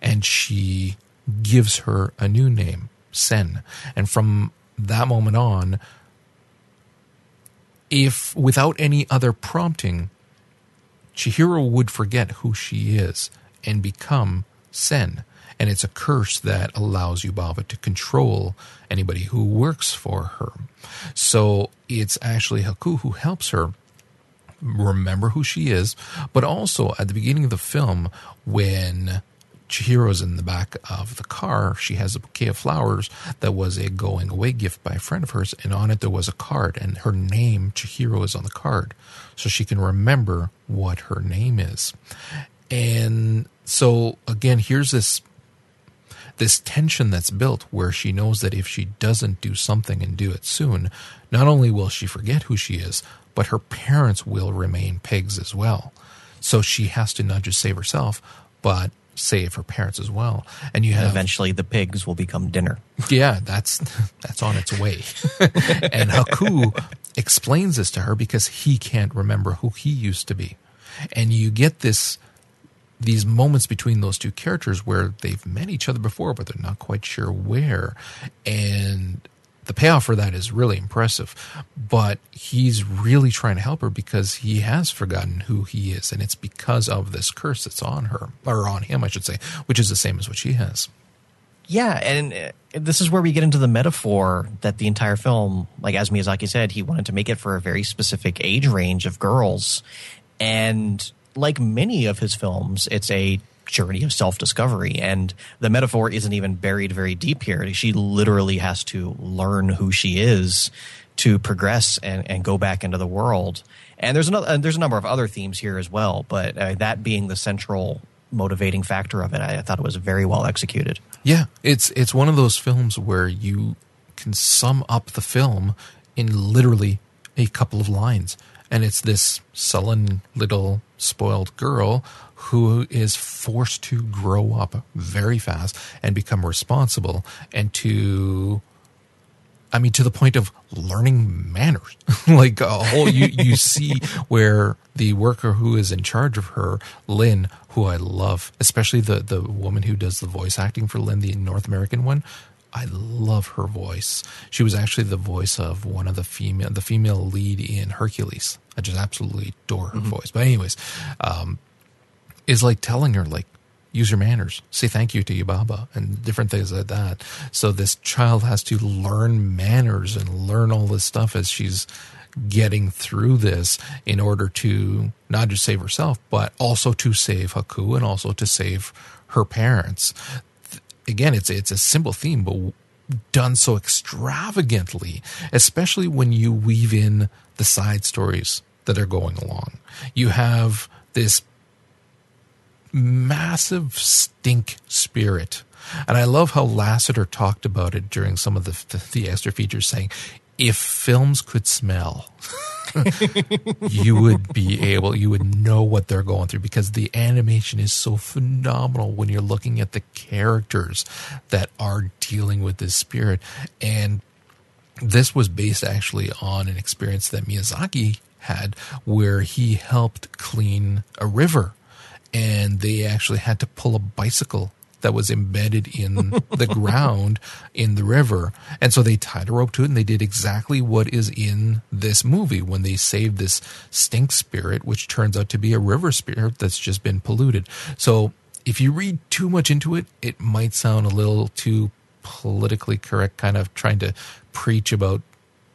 and she gives her a new name, Sen. And from that moment on, if without any other prompting, Chihiro would forget who she is and become Sen. And it's a curse that allows Yubaba to control anybody who works for her. So it's actually Haku who helps her remember who she is, but also at the beginning of the film, when Chihiro's in the back of the car. She has a bouquet of flowers that was a going away gift by a friend of hers, and on it there was a card, and her name, Chihiro, is on the card. So she can remember what her name is. And so again, here's this this tension that's built where she knows that if she doesn't do something and do it soon, not only will she forget who she is, but her parents will remain pigs as well. So she has to not just save herself, but save her parents as well. And you have and eventually the pigs will become dinner. Yeah, that's that's on its way. and Haku explains this to her because he can't remember who he used to be. And you get this these moments between those two characters where they've met each other before but they're not quite sure where and the payoff for that is really impressive. But he's really trying to help her because he has forgotten who he is, and it's because of this curse that's on her or on him, I should say, which is the same as what she has. Yeah, and uh, this is where we get into the metaphor that the entire film, like as Miyazaki said, he wanted to make it for a very specific age range of girls. And like many of his films, it's a journey of self discovery. And the metaphor isn't even buried very deep here. She literally has to learn who she is to progress and, and go back into the world. And there's another, there's a number of other themes here as well, but uh, that being the central motivating factor of it, I, I thought it was very well executed. Yeah, it's it's one of those films where you can sum up the film in literally a couple of lines, and it's this sullen little spoiled girl who is forced to grow up very fast and become responsible and to I mean, to the point of learning manners. like a whole, you, you see where the worker who is in charge of her, Lynn, who I love, especially the, the woman who does the voice acting for Lynn, the North American one. I love her voice. She was actually the voice of one of the female, the female lead in Hercules. I just absolutely adore her mm-hmm. voice. But anyways, um, is like telling her like use your manners say thank you to Yubaba and different things like that. So this child has to learn manners and learn all this stuff as she's getting through this in order to not just save herself but also to save haku and also to save her parents. Again it's it's a simple theme but done so extravagantly especially when you weave in the side stories that are going along. You have this massive stink spirit. And I love how Lasseter talked about it during some of the, the, the extra features, saying, if films could smell, you would be able, you would know what they're going through because the animation is so phenomenal when you're looking at the characters that are dealing with this spirit. And this was based actually on an experience that Miyazaki had where he helped clean a river and they actually had to pull a bicycle that was embedded in the ground in the river. And so they tied a rope to it and they did exactly what is in this movie when they saved this stink spirit, which turns out to be a river spirit that's just been polluted. So if you read too much into it, it might sound a little too politically correct, kind of trying to preach about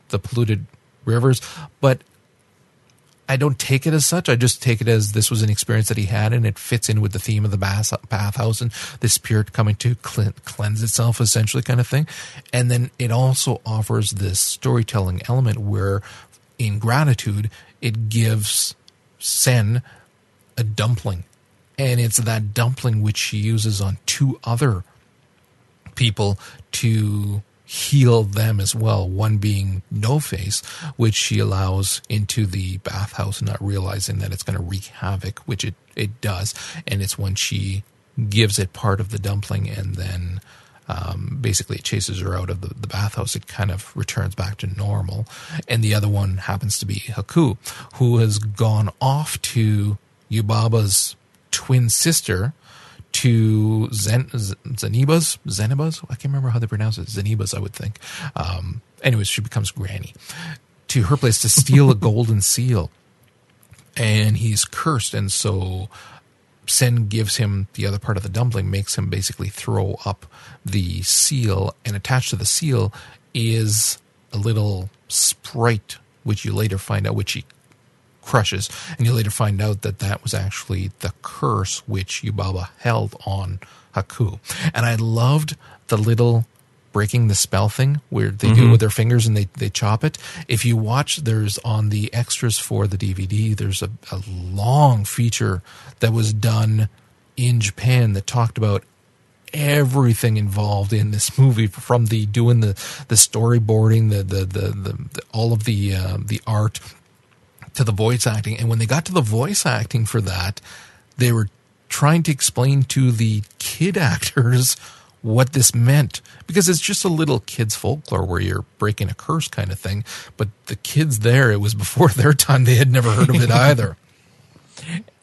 the polluted rivers. But I don't take it as such. I just take it as this was an experience that he had, and it fits in with the theme of the bath, bathhouse and the spirit coming to cleanse itself, essentially, kind of thing. And then it also offers this storytelling element where, in gratitude, it gives Sen a dumpling, and it's that dumpling which she uses on two other people to heal them as well. One being No Face, which she allows into the bathhouse, not realizing that it's going to wreak havoc, which it, it does. And it's when she gives it part of the dumpling and then um, basically it chases her out of the, the bathhouse. It kind of returns back to normal. And the other one happens to be Haku, who has gone off to Yubaba's twin sister to Zen, Zenibas, Zenibas. I can't remember how they pronounce it. Zenibas, I would think. Um, anyways, she becomes Granny to her place to steal a golden seal, and he's cursed, and so Sen gives him the other part of the dumpling, makes him basically throw up the seal, and attached to the seal is a little sprite, which you later find out, which he crushes, and you later find out that that was actually the curse which Yubaba held on Haku. And I loved the little breaking the spell thing where they mm-hmm. do it with their fingers and they, they chop it. If you watch, there's on the extras for the DVD, there's a, a long feature that was done in Japan that talked about everything involved in this movie from the doing the the storyboarding the the the, the, the all of the uh, the art to the voice acting. And when they got to the voice acting for that, they were trying to explain to the kid actors what this meant because it's just a little kids folklore where you're breaking a curse kind of thing. But the kids there, it was before their time. They had never heard of it either.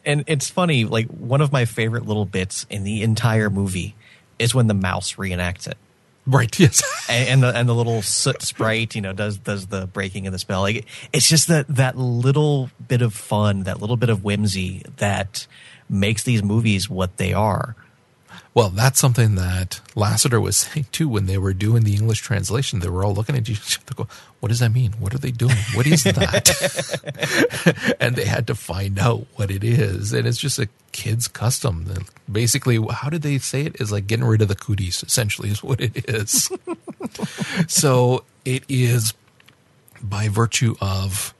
And it's funny, like one of my favorite little bits in the entire movie is when the mouse reenacts it. Right. Yes. and, and, the and the little soot sprite, you know, does does the breaking of the spell. Like it's just that that little bit of fun, that little bit of whimsy that makes these movies what they are. Well, that's something that Lasseter was saying too when they were doing the English translation. They were all looking at each other, go, "What does that mean? What are they doing? What is that?" and they had to find out what it is, and it's just a kid's custom. Basically, how did they say it? Is like getting rid of the cooties. Essentially, is what it is. so it is by virtue of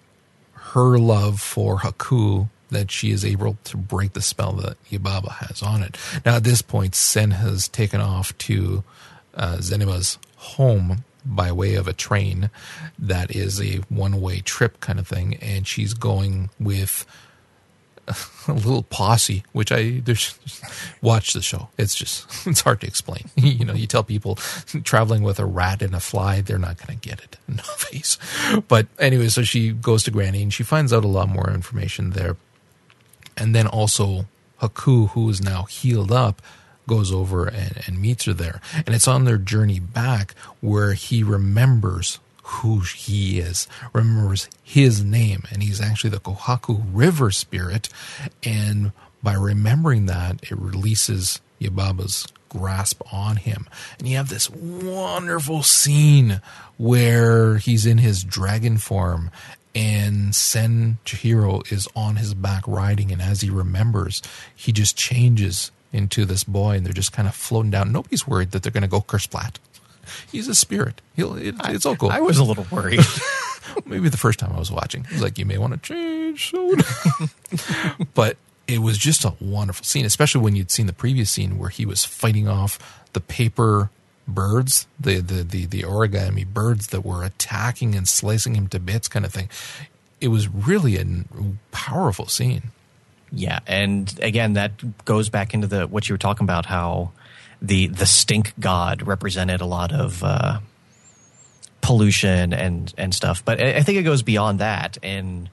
her love for Haku that she is able to break the spell that Yubaba has on it. Now, at this point, Sen has taken off to uh, Zenima's home by way of a train that is a one way trip kind of thing, and she's going with a little posse, which I there's watch the show. It's just it's hard to explain. you know, you tell people traveling with a rat and a fly, they're not going to get it. No face. But anyway, so she goes to Granny and she finds out a lot more information there and then also Haku, who is now healed up, goes over and, and meets her there. And it's on their journey back where he remembers who he is, remembers his name, and he's actually the Kohaku River spirit. And by remembering that, it releases Yubaba's grasp on him. And you have this wonderful scene where he's in his dragon form and Sen Chihiro is on his back riding, and as he remembers, he just changes into this boy, and they're just kind of floating down. Nobody's worried that they're going to go kersplat. He's a spirit. He'll. It, it's all cool. I was a little worried. Maybe the first time I was watching, it was like, you may want to change soon. but it was just a wonderful scene, especially when you'd seen the previous scene where he was fighting off the paper birds, the, the, the, the origami birds that were attacking and slicing him to bits kind of thing. It was really a powerful scene. Yeah, and again, that goes back into the what you were talking about, how the the stink god represented a lot of uh, pollution and and stuff. But I think it goes beyond that. And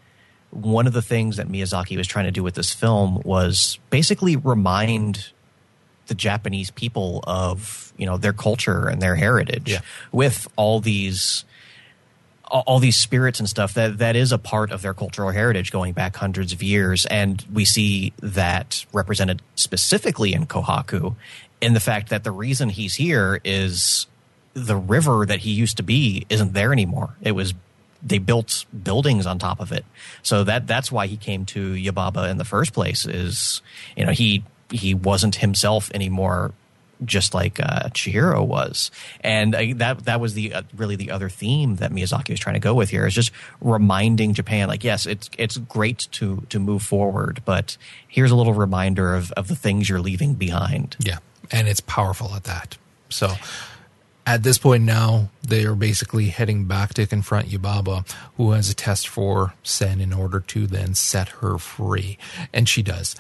one of the things that Miyazaki was trying to do with this film was basically remind the Japanese people of you know their culture and their heritage yeah. with all these all these spirits and stuff that that is a part of their cultural heritage going back hundreds of years. And we see that represented specifically in Kohaku in the fact that the reason he's here is the river that he used to be isn't there anymore. It was they built buildings on top of it. So that that's why he came to Yubaba in the first place is you know he he wasn't himself anymore just like uh, Chihiro was, and uh, that that was the uh, really the other theme that Miyazaki was trying to go with here is just reminding Japan, like, yes, it's it's great to to move forward, but here's a little reminder of of the things you're leaving behind. Yeah, and it's powerful at that. So, at this point now, they are basically heading back to confront Yubaba, who has a test for Sen in order to then set her free. And she does.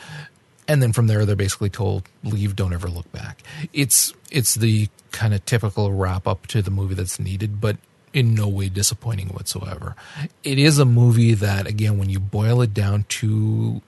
And then from there, they're basically told, leave, don't ever look back. It's, it's the kind of typical wrap up to the movie that's needed, but in no way disappointing whatsoever. It is a movie that, again, when you boil it down to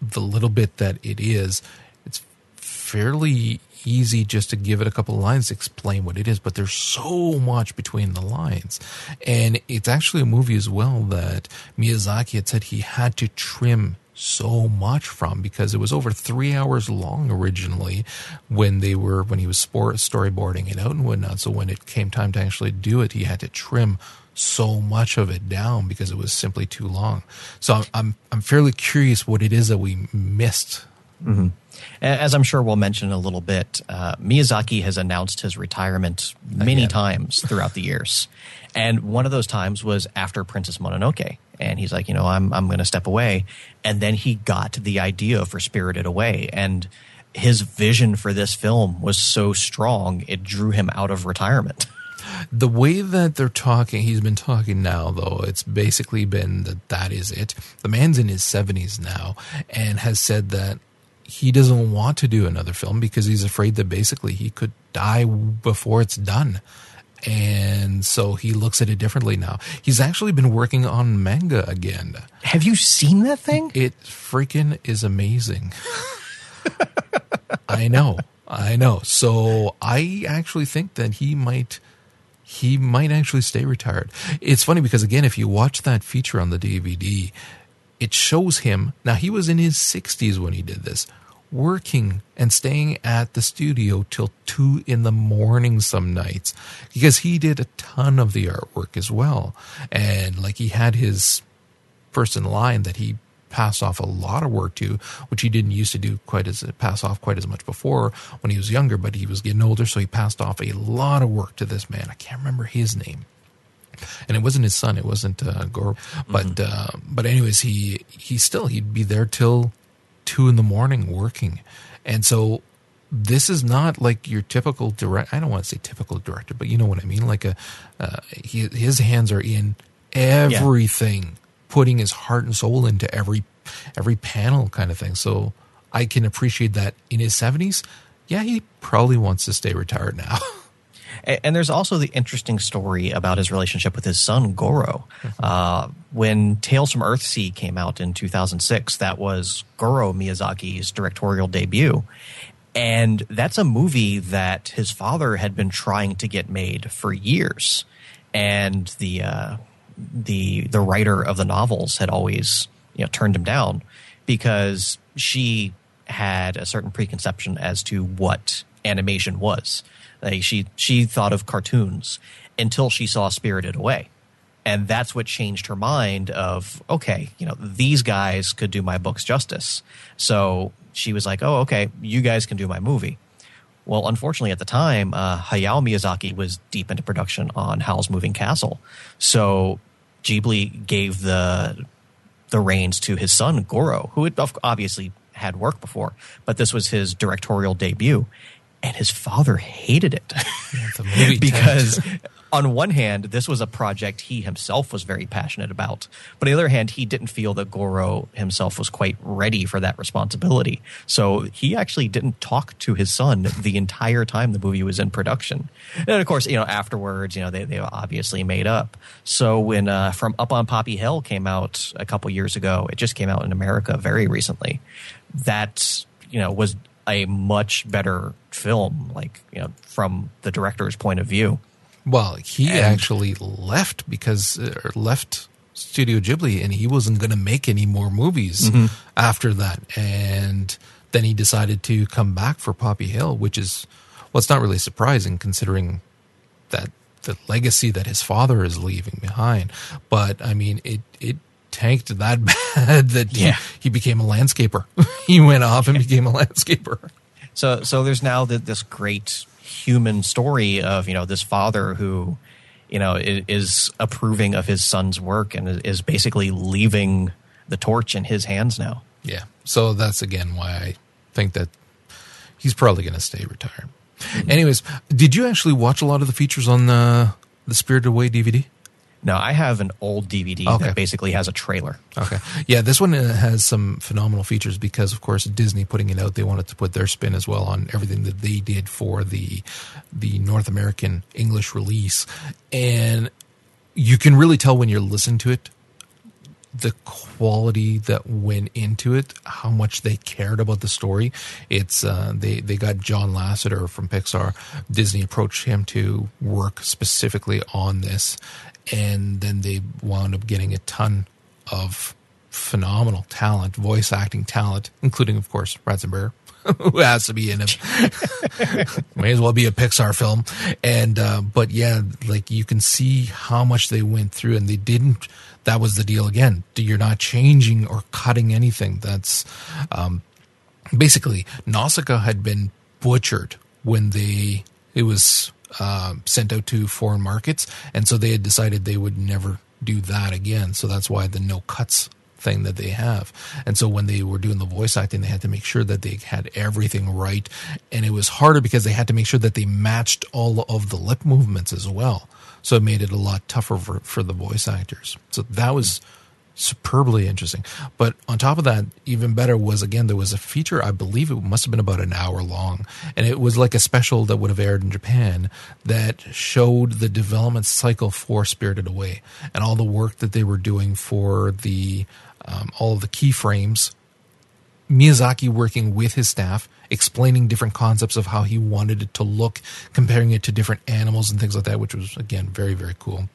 the little bit that it is, it's fairly easy just to give it a couple lines to explain what it is, but there's so much between the lines. And it's actually a movie as well that Miyazaki had said he had to trim so much from because it was over three hours long originally when they were when he was storyboarding it out and whatnot. So when it came time to actually do it, he had to trim so much of it down because it was simply too long. So I'm I'm, I'm fairly curious what it is that we missed. Mm-hmm. As I'm sure we'll mention a little bit, uh, Miyazaki has announced his retirement many Again. times throughout the years. And one of those times was after Princess Mononoke. And he's like, you know, I'm, I'm going to step away. And then he got the idea for Spirited Away. And his vision for this film was so strong, it drew him out of retirement. The way that they're talking, he's been talking now, though, it's basically been that that is it. The man's in his 70s now and has said that he doesn't want to do another film because he's afraid that basically he could die before it's done. And so he looks at it differently now. He's actually been working on manga again. Have you seen that thing? It freaking is amazing. I know. I know. So I actually think that he might he might actually stay retired. It's funny because again if you watch that feature on the DVD, it shows him now he was in his 60s when he did this working and staying at the studio till two in the morning some nights because he did a ton of the artwork as well and like he had his first in line that he passed off a lot of work to which he didn't used to do quite as pass off quite as much before when he was younger but he was getting older so he passed off a lot of work to this man i can't remember his name and it wasn't his son. It wasn't uh, Gore, but mm-hmm. uh, but anyways, he he still he'd be there till two in the morning working, and so this is not like your typical direct. I don't want to say typical director, but you know what I mean. Like a uh, he, his hands are in everything, yeah. putting his heart and soul into every every panel kind of thing. So I can appreciate that in his seventies. Yeah, he probably wants to stay retired now. And there's also the interesting story about his relationship with his son Goro. Mm-hmm. Uh, when Tales from Earthsea came out in 2006, that was Goro Miyazaki's directorial debut. And that's a movie that his father had been trying to get made for years. And the uh, the the writer of the novels had always you know turned him down because she had a certain preconception as to what animation was. Like she she thought of cartoons until she saw Spirited Away. And that's what changed her mind of, okay, you know, these guys could do my books justice. So she was like, oh, okay, you guys can do my movie. Well, unfortunately, at the time, uh, Hayao Miyazaki was deep into production on Howl's Moving Castle. So Ghibli gave the the reins to his son Goro, who had obviously had work before, but this was his directorial debut and his father hated it. Yeah, because on one hand this was a project he himself was very passionate about. But on the other hand he didn't feel that goro himself was quite ready for that responsibility. So he actually didn't talk to his son the entire time the movie was in production. And of course you know afterwards you know they, they obviously made up. So when uh, from up on poppy hill came out a couple years ago it just came out in america very recently that you know was a much better film, like you know, from the director's point of view. Well, he and, actually left because uh, left Studio Ghibli, and he wasn't going to make any more movies mm-hmm. after that. And then he decided to come back for Poppy Hill, which is well, it's not really surprising considering that the legacy that his father is leaving behind. But I mean, it it tanked that bad that yeah. he, he became a landscaper. he went off and became a landscaper. So so there's now the, this great human story of you know this father who you know is approving of his son's work and is basically leaving the torch in his hands now. Yeah. So that's again why I think that he's probably going to stay retired. Mm-hmm. Anyways, did you actually watch a lot of the features on the the Spirited Away DVD? No, I have an old DVD Okay. that basically has a trailer. Okay. Yeah, this one uh, has some phenomenal features because, of course, Disney putting it out, they wanted to put their spin as well on everything that they did for the the North American English release, and you can really tell when you're listening to it the quality that went into it, how much they cared about the story. It's uh, they they got John Lasseter from Pixar. Disney approached him to work specifically on this, and then they wound up getting a ton of phenomenal talent, voice acting talent, including of course Ratzenberger. Who has to be in it? May as well be a Pixar film. And uh, but yeah, like you can see how much they went through, and they didn't. That was the deal again. You're not changing or cutting anything. That's um, basically Nausicaa had been butchered when they it was uh, sent out to foreign markets, and so they had decided they would never do that again. So that's why the no cuts thing that they have. And so when they were doing the voice acting, they had to make sure that they had everything right, and it was harder because they had to make sure that they matched all of the lip movements as well. So it made it a lot tougher for, for the voice actors. So that was superbly interesting. But on top of that, even better was again there was a feature. I believe it must have been about an hour long, and it was like a special that would have aired in Japan that showed the development cycle for Spirited Away and all the work that they were doing for the um, all of the keyframes. Miyazaki working with his staff, explaining different concepts of how he wanted it to look, comparing it to different animals and things like that, which was again very very cool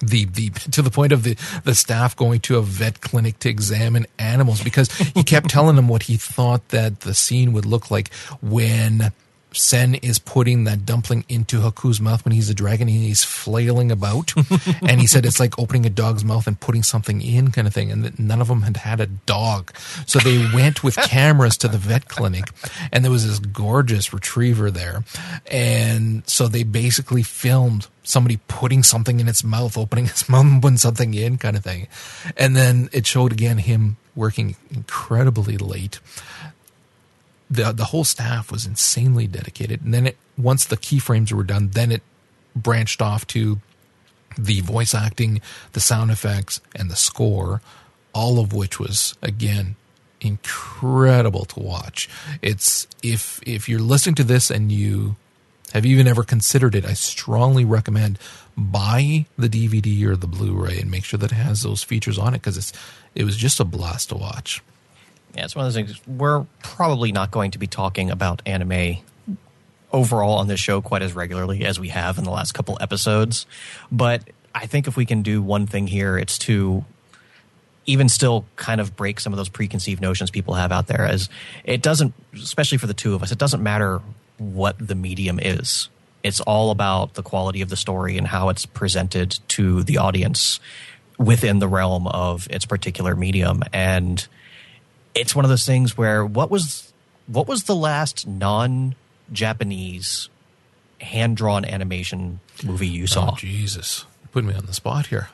the the to the point of the the staff going to a vet clinic to examine animals because he kept telling them what he thought that the scene would look like when Sen is putting that dumpling into Haku's mouth when he's a dragon and he's flailing about. and he said it's like opening a dog's mouth and putting something in, kind of thing. And that none of them had had a dog. So they went with cameras to the vet clinic and there was this gorgeous retriever there. And so they basically filmed somebody putting something in its mouth, opening its mouth, and putting something in, kind of thing. And then it showed again him working incredibly late the the whole staff was insanely dedicated. And then it once the keyframes were done, then it branched off to the voice acting, the sound effects, and the score, all of which was again incredible to watch. It's if if you're listening to this and you have even ever considered it, I strongly recommend buy the DVD or the Blu-ray and make sure that it has those features on it because it's it was just a blast to watch. Yeah, it's one of those things. We're probably not going to be talking about anime overall on this show quite as regularly as we have in the last couple episodes. But I think if we can do one thing here, it's to even still kind of break some of those preconceived notions people have out there. As it doesn't, especially for the two of us, it doesn't matter what the medium is. It's all about the quality of the story and how it's presented to the audience within the realm of its particular medium. And it's one of those things where what was what was the last non-Japanese hand-drawn animation movie you saw? Oh Jesus, You're putting me on the spot here.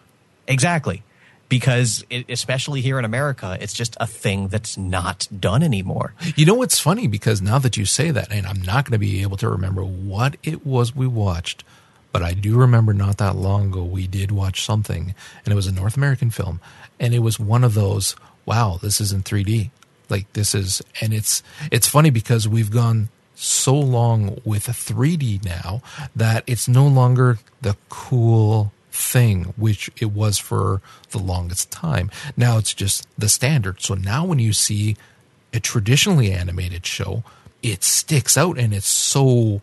Exactly. Because it, especially here in America, it's just a thing that's not done anymore. You know what's funny? Because now that you say that, and I'm not going to be able to remember what it was we watched, but I do remember not that long ago we did watch something, and it was a North American film, and it was one of those. Wow, this is in 3D. Like this is, and it's it's funny because we've gone so long with 3D now that it's no longer the cool thing which it was for the longest time. Now it's just the standard. So now when you see a traditionally animated show, it sticks out and it's so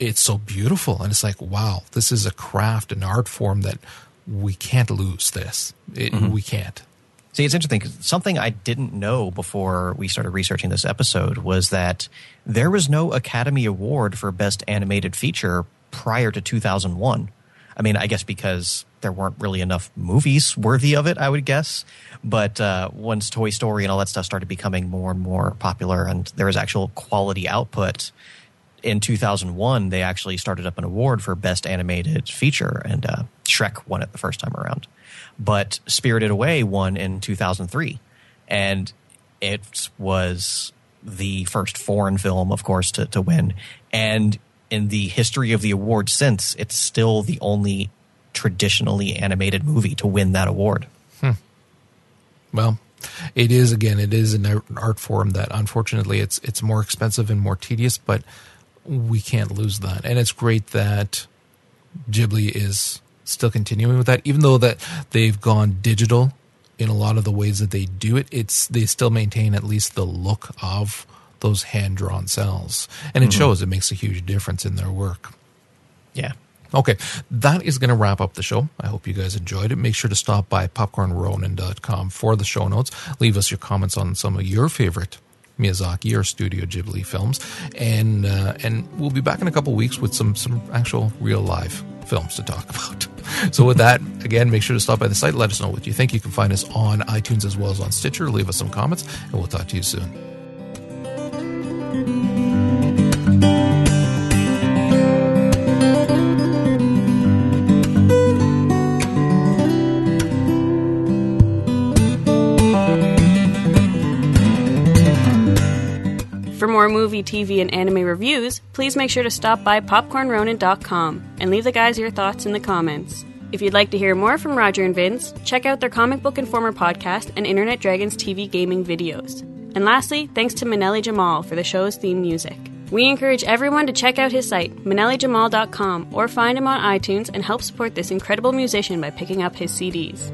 it's so beautiful and it's like wow, this is a craft, an art form that we can't lose this. It, mm-hmm. We can't. See, it's interesting something I didn't know before we started researching this episode was that there was no Academy Award for Best Animated Feature prior to 2001. I mean, I guess because there weren't really enough movies worthy of it, I would guess. But uh, once Toy Story and all that stuff started becoming more and more popular and there was actual quality output, in 2001, they actually started up an award for Best Animated Feature, and uh, Shrek won it the first time around. But Spirited Away won in 2003, and it was the first foreign film, of course, to, to win. And in the history of the award since, it's still the only traditionally animated movie to win that award. Hmm. Well, it is again. It is an art form that unfortunately it's it's more expensive and more tedious, but we can't lose that. And it's great that Ghibli is still continuing with that, even though that they've gone digital in a lot of the ways that they do it. It's they still maintain at least the look of those hand drawn cells, and it mm-hmm. shows. It makes a huge difference in their work. Yeah. Okay, that is going to wrap up the show. I hope you guys enjoyed it. Make sure to stop by popcornronin.com for the show notes. Leave us your comments on some of your favorite Miyazaki or Studio Ghibli films, and uh, and we'll be back in a couple weeks with some some actual real live films to talk about. So with that, again, make sure to stop by the site. Let us know what you think. You can find us on iTunes as well as on Stitcher. Leave us some comments, and we'll talk to you soon. Movie, TV, and anime reviews, please make sure to stop by popcornronin.com and leave the guys your thoughts in the comments. If you'd like to hear more from Roger and Vince, check out their Comic Book Informer podcast and Internet Dragons TV gaming videos. And lastly, thanks to Manelli Jamal for the show's theme music. We encourage everyone to check out his site, manellijamal.com, or find him on iTunes and help support this incredible musician by picking up his CDs.